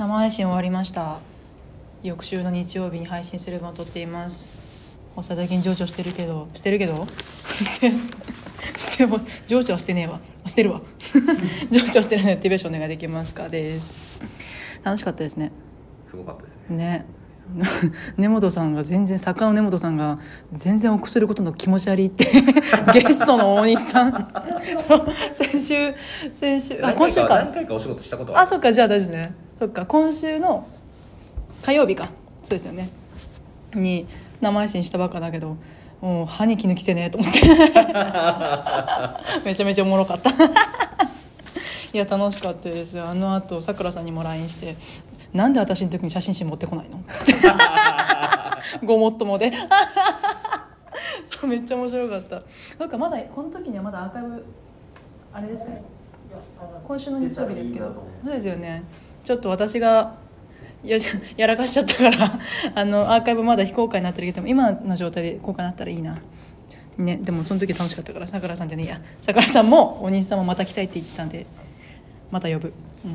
生配信終わりました。翌週の日曜日に配信すれば撮っています。発作的に情緒してるけどしてるけど？して も情緒はしてねえわ。あしてるわ。情緒してるのでティベーションお願いできますか？です。楽しかったですね。すごかったですね。ね。根本さんが全然作家の根本さんが全然臆することの気持ち悪いって。ゲストの大西さん。先週先週あ今週か。何回かお仕事したことはあそっかじゃあ大丈夫ねそっか今週の火曜日か。そうですよね。に生配信したばっかだけどもう歯に衣着てねえと思って。めちゃめちゃおもろかった。いや楽しかったです。あのあとさくらさんにも LINE して「なんで私の時に写真集持ってこないの?」ってごもっともで。めっちゃ面白かった。なんかまだこの時にはまだアーカイブあれですね。今週の日曜日ですけど。そうですよねちょっと私がややらかしちゃったから あのアーカイブまだ非公開になってるけど今の状態で公開になったらいいな。ねでもその時楽しかったからさくらさんじゃねえや。さくらさんもお兄さんもまた来たいって言ってたんでまた呼ぶ、うん、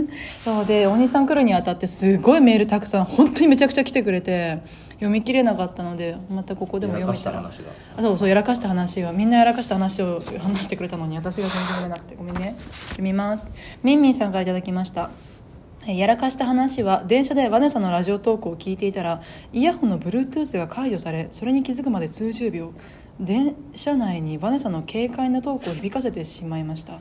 そうでお兄さん来るにあたってすごいメールたくさん本当にめちゃくちゃ来てくれて読み切れなかったのでまたここでも読めたら。あそうそうやらかした話がみんなやらかした話を話してくれたのに私が全然読めなくて。ごめんね。読みます。みんみんさんからいただきました。えーやらかした話は電車でヴァネサのラジオトークを聞いていたらイヤホンの Bluetooth が解除されそれに気づくまで数十秒。電車内にヴァネサの軽快なトークを響かせてしまいました。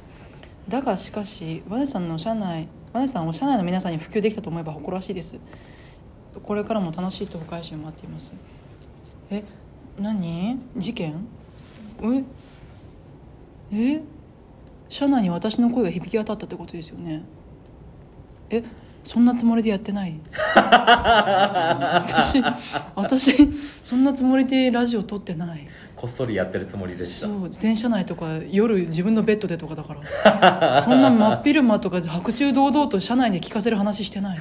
だがしかしヴァネさんの車内ヴァネさんを車内の皆さんに普及できたと思えば誇らしいです。これからも楽しい投稿配信を待っています。え何？事件？え？え？車内に私の声が響き渡ったってことですよね。えそんなつもりでやってない？私私そんなつもりでラジオ撮ってない。こっそりやってるつもりでした。そう電車内とか夜自分のベッドでとかだから。そんな真っ昼間とかで白昼堂々と車内で聞かせる話してない。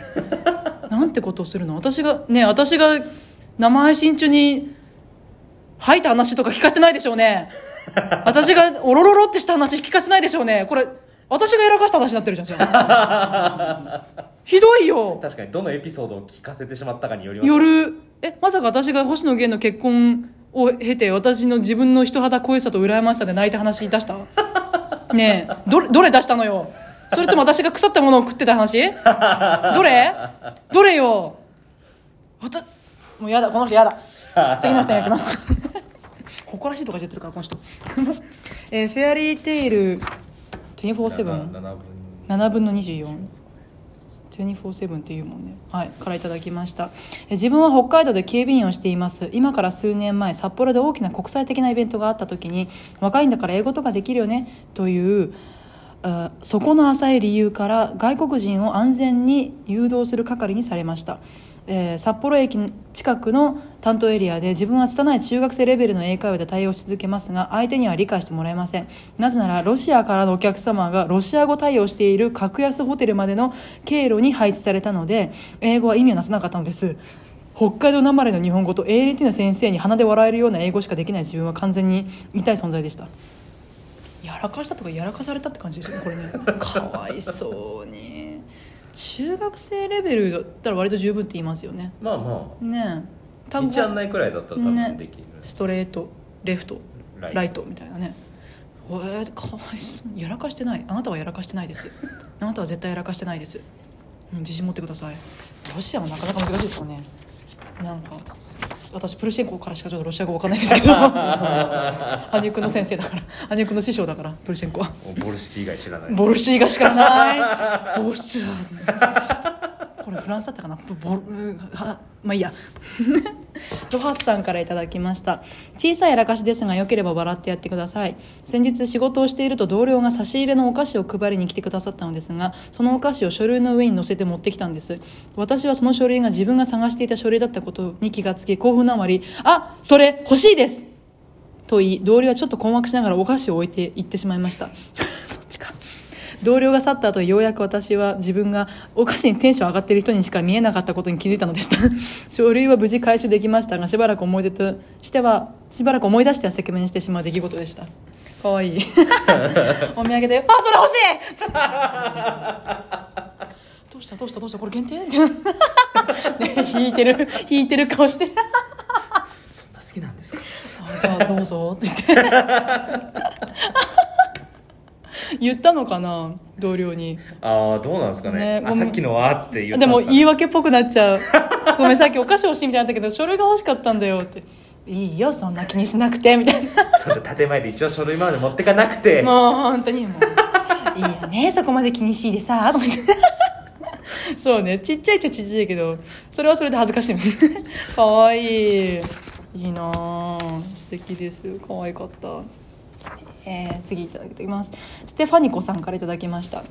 なんてことをするの？私がね私が生配信中に吐いた話とか聞かせてないでしょうね。私がおろろろってした話聞かせないでしょうね。これ私がやらかした話になってるじゃんじゃあ。ひどいよ。確かにどのエピソードを聞かせてしまったかによります。夜。えまさか私が星野源の結婚を経て私の自分の人肌恋しさと羨ましさで泣いた話出した？ねえどれどれ出したのよ？それとも私が腐ったものを食ってた話？どれ？どれよ？わたもうやだこの人やだ。次の人に行きます。誇らしいとか言ってるからこの人。えーフェアリーテイル247 7分7分の24 24-7っていうもんねはいからいただきました。え自分は北海道で警備員をしています。今から数年前札幌で大きな国際的なイベントがあった時に若いんだから英語とかできるよねというそこの浅い理由から外国人を安全に誘導する係にされました、えー札幌駅近くの担当エリアで自分は拙い中学生レベルの英会話で対応し続けますが相手には理解してもらえません。なぜならロシアからのお客様がロシア語対応している格安ホテルまでの経路に配置されたので英語は意味をなさなかったのです。北海道なまれの日本語と ALT の先生に鼻で笑えるような英語しかできない自分は完全に痛い存在でした。やらかしたとかやらかされたって感じですよねこれね。かわいそうに。中学生レベルだったら割と十分って言いますよね。まあまねえ。あ道案内くらいだったら多分できる、ストレートレフトライト。ライトみたいなね。えー、かわいそう。やらかしてない。あなたはやらかしてないです あなたは絶対やらかしてないです、うん、自信持ってください。ロシアもなかなか難しいですよね。なんか私プルシェンコからしかちょっとロシア語わかんないですけど。羽生君の先生だから。羽生君の師匠だからプルシェンコは。ボルシチ以外知らない。ボルシーがしかない。ボルシーこれフランスだったかな？ボルはまあいいや。ロハスさんからいただきました。小さいやらかしですがよければ笑ってやってください。先日仕事をしていると同僚が差し入れのお菓子を配りに来てくださったのですがそのお菓子を書類の上に乗せて持ってきたんです。私はその書類が自分が探していた書類だったことに気がつき興奮のあまりあそれ欲しいです！と言い同僚はちょっと困惑しながらお菓子を置いて行ってしまいました。同僚が去った後ようやく私は自分がお菓子にテンション上がっている人にしか見えなかったことに気づいたのでした。書類は無事回収できましたがしばらく思い出としてはしばらく思い出しては赤面してしまう出来事でした。かわいい。お土産で「あそれ欲しい!」どうしたどうしたどうした？これ限定？ね引いてる引いてる顔して。そんな好きなんですか？あじゃあどうぞって言って言ったのかな同僚に。ああどうなんですかね。ねさっきのはっつって言ったでも言いわ訳っぽくなっちゃう。ごめんさっきお菓子欲しいみたいになったけど書類が欲しかったんだよって。いいよそんな気にしなくてみたいな。そうだ建前で一応書類まで持ってかなくて。もう本当にもう。いいよねそこまで気にしいでさとか言って。そうねちっちゃいっちゃちっちゃいけどそれはそれで恥ずかしいもんね。かわいい。いいなあ素敵です。可愛かったえー次いただきます。ステファニコさんからいただきました。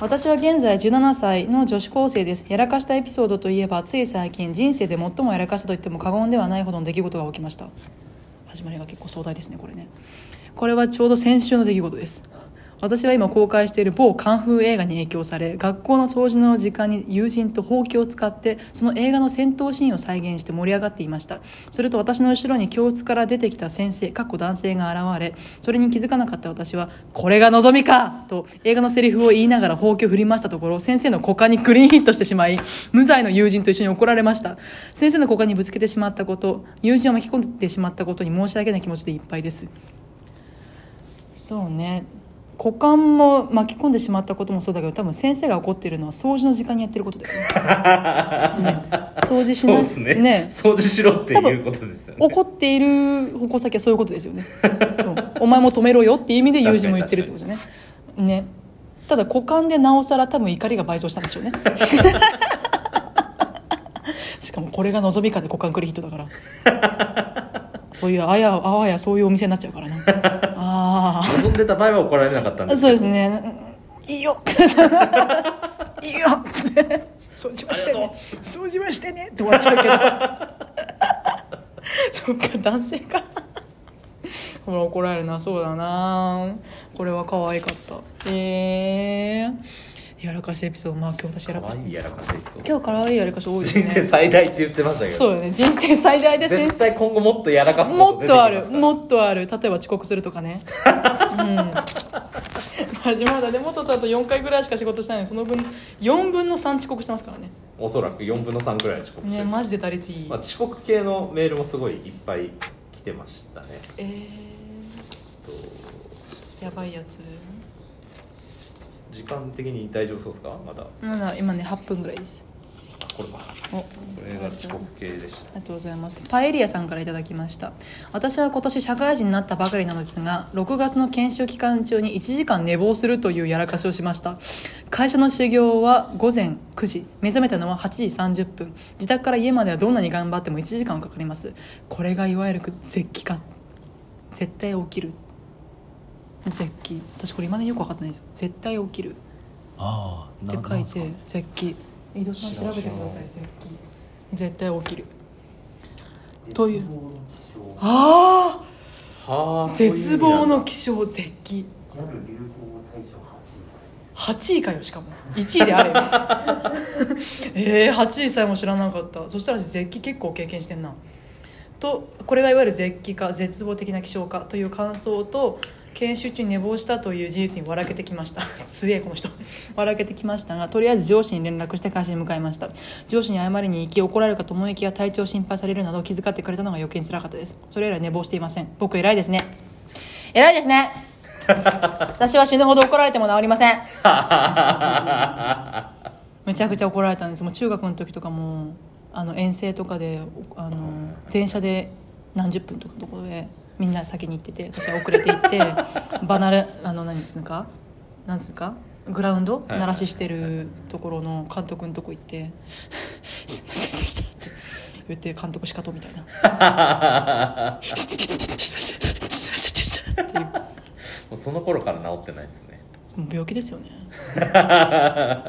私は現在17歳の女子高生です。やらかしたエピソードといえばつい最近人生で最もやらかしたと言っても過言ではないほどの出来事が起きました。始まりが結構壮大ですねこれね。これはちょうど先週の出来事です。私は今公開している某カンフー映画に影響され学校の掃除の時間に友人とほうきを使ってその映画の戦闘シーンを再現して盛り上がっていました。すると私の後ろに教室から出てきた先生かっこ男性が現れそれに気づかなかった私は「これが望みか!」と映画のセリフを言いながらほうきを振り回したところ先生の股間にクリーンヒットしてしまい無罪の友人と一緒に怒られました。先生の股間にぶつけてしまったこと友人を巻き込んでしまったことに申し訳ない気持ちでいっぱいです。そうね。股間も巻き込んでしまったこともそうだけど多分先生が怒ってるのは掃除の時間にやってることだよね。ね。掃除しなそうですね。掃除しろっていうことですよね。怒っている矛先はそういうことですよね。お前も止めろよっていう意味で友人も言ってるってことね。ね。ただ股間でなおさら多分怒りが倍増したんでしょうね。しかもこれが望みかで股間クリヒットだから。そういうあやあわやそういうお店になっちゃうからなんでた場合は怒られなかったんですそうですね。いいよ。いいよ。っ て掃除はしてね。掃除はしてね。って終わっちゃうけど。そっか男性か。ほら怒られるなそうだな。これは可愛かった。えー、やらかしエピソード。まあ今日私やらかし。いやらかしエピソード。今日可愛いやらかし多いですね。人生最大って言ってましたけどそうよね。人生最大で先絶生対今後もっとやらかすもっとある。もっとある。例えば遅刻するとかねうん。始まだね元さんと4回ぐらいしか仕事してないのにその分4分の3遅刻してますからね。おそらく4分の3ぐらい遅刻してるねマジで打率いい、まあ、遅刻系のメールもすごいいっぱい来てましたね。えと。ー、やばいやつ。時間的に大丈夫そうですか？まだ。まだ今ね8分ぐらいです。あこれかおこれが遅刻系でした。ありがとうございます。パエリアさんからいただきました。私は今年社会人になったばかりなのですが6月の研修期間中に1時間寝坊するというやらかしをしました。会社の修行は午前9時目覚めたのは8時30分。自宅から家まではどんなに頑張っても1時間かかります。これがいわゆる絶起か。絶対起きる。絶起私これ今までよく分かってないんですよ。絶対起きる。あって書いて絶起井戸さん調べてください絶起絶対起きる。という。あはああ絶望の気気。象絶起8位。かよしかも。1位であれよ えー、8位さえも知らなかった。そしたら絶起結構経験してんな。とこれがいわゆる絶起か絶望的な気象かという感想と研修中に寝坊したという事実に笑けてきました。強えこの人。笑けてきましたがとりあえず上司に連絡して会社に向かいました。上司に謝りに行き怒られるかと思いきや体調を心配されるなど気遣ってくれたのが余計につらかったです。それ以来寝坊していません。僕偉いですね。偉いですね。私は死ぬほど怒られても治りません。めちゃくちゃ怒られたんです。もう中学の時とかもあの遠征とかであの電車で何十分とかのところでみんな先に行ってて私は遅れて行ってバナレあの何つうのかなんつうかグラウンドはい鳴らししてるところの監督のとこ行って「すいませんでした」って言って監督しかとみたいな「すいませんでした」っていうもうその頃から治ってないですね、もう病気ですよね。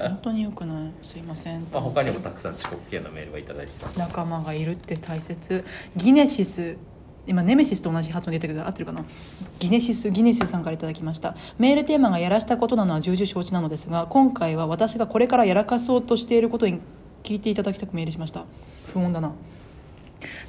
本当によくない。すいませんまあ、他にもたくさん遅刻系のメールがいただいて仲間がいるって大切。ギネシス今ネメシスと同じ発音で言ったけど合ってるかな？ギネシスギネシスさんから頂きました。メールテーマがやらしたことなのは重々承知なのですが今回は私がこれからやらかそうとしていることに聞いていただきたくメールしました。不穏だな。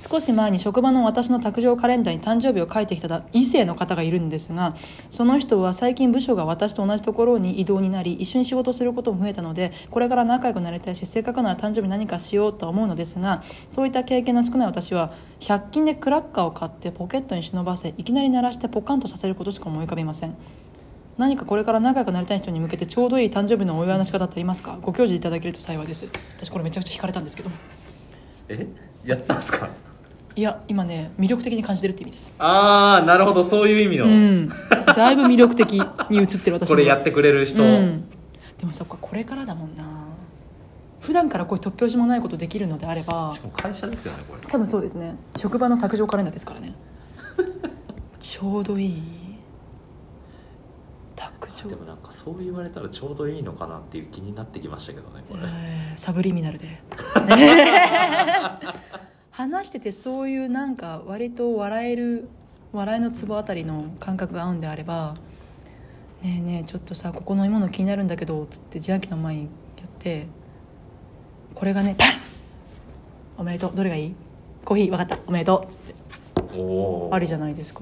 少し前に職場の私の卓上カレンダーに誕生日を書いてきた異性の方がいるんですがその人は最近部署が私と同じところに異動になり一緒に仕事することも増えたのでこれから仲良くなりたいしせっかくなら誕生日何かしようと思うのですがそういった経験の少ない私は100均でクラッカーを買ってポケットに忍ばせいきなり鳴らしてポカンとさせることしか思い浮かびません。何かこれから仲良くなりたい人に向けてちょうどいい誕生日のお祝いの仕方ってありますか？ご教示いただけると幸いです。私これめちゃくちゃ惹かれたんですけど。え？やったんすか？いや今ね魅力的に感じてるって意味です。ああなるほど。そういう意味の、うん。だいぶ魅力的に映ってる私 これやってくれる人、うん、でもさこれからだもんな。普段からこういう突拍子もないことできるのであればしかも会社ですよねこれ。多分そうですね。職場の卓上カレンダーですからね。ちょうどいい。卓上。でもなんかそう言われたらちょうどいいのかなっていう気になってきましたけどねこれ、えーサブリミナルで 話しててそういうなんか割と笑える笑いのツボあたりの感覚が合うんであれば「ねえねえちょっとさここ飲み物気になるんだけど」つって自販機の前にやってこれがねパン!おめでとう。どれがいい?コーヒー分かった。おめでとう」つって。ありじゃないですか。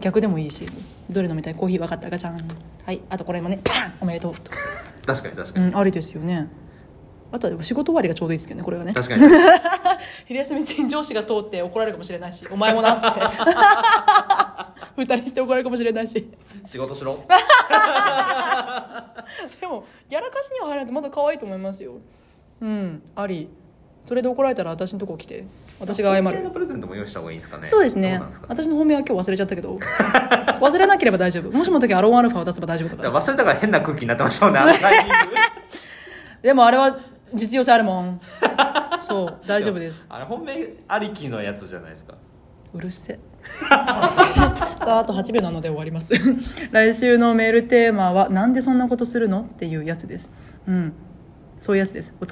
逆でもいいし。どれ飲みたい?コーヒー分かった。ガチャン。はい。あとこれもねパン!おめでとう。とか。確かに確かに、うんありですよね。あとは仕事終わりがちょうどいいですけどねこれがね。確かに昼休み中に上司が通って怒られるかもしれないしお前もなっつって。二人して怒られるかもしれないし。仕事しろ。でもやらかしには入らないとまだ可愛いと思いますよ。うんあり。それで怒られたら私のとこ来て。私が謝る。プレゼントも用意した方がいいんですかね。そうですね。どうなんですか私の本命は今日忘れちゃったけど。忘れなければ大丈夫。もしもの時アロンアルファを出せば大丈夫だか忘れたから変な空気になってましたもんね。でもあれは実用性あるもんそう大丈夫です。あれ本命ありきのやつじゃないですか。うるせえ。さああと8秒なので終わります。来週のメールテーマは「なんでそんなことするの?」っていうやつです。うん。そういうやつです。お疲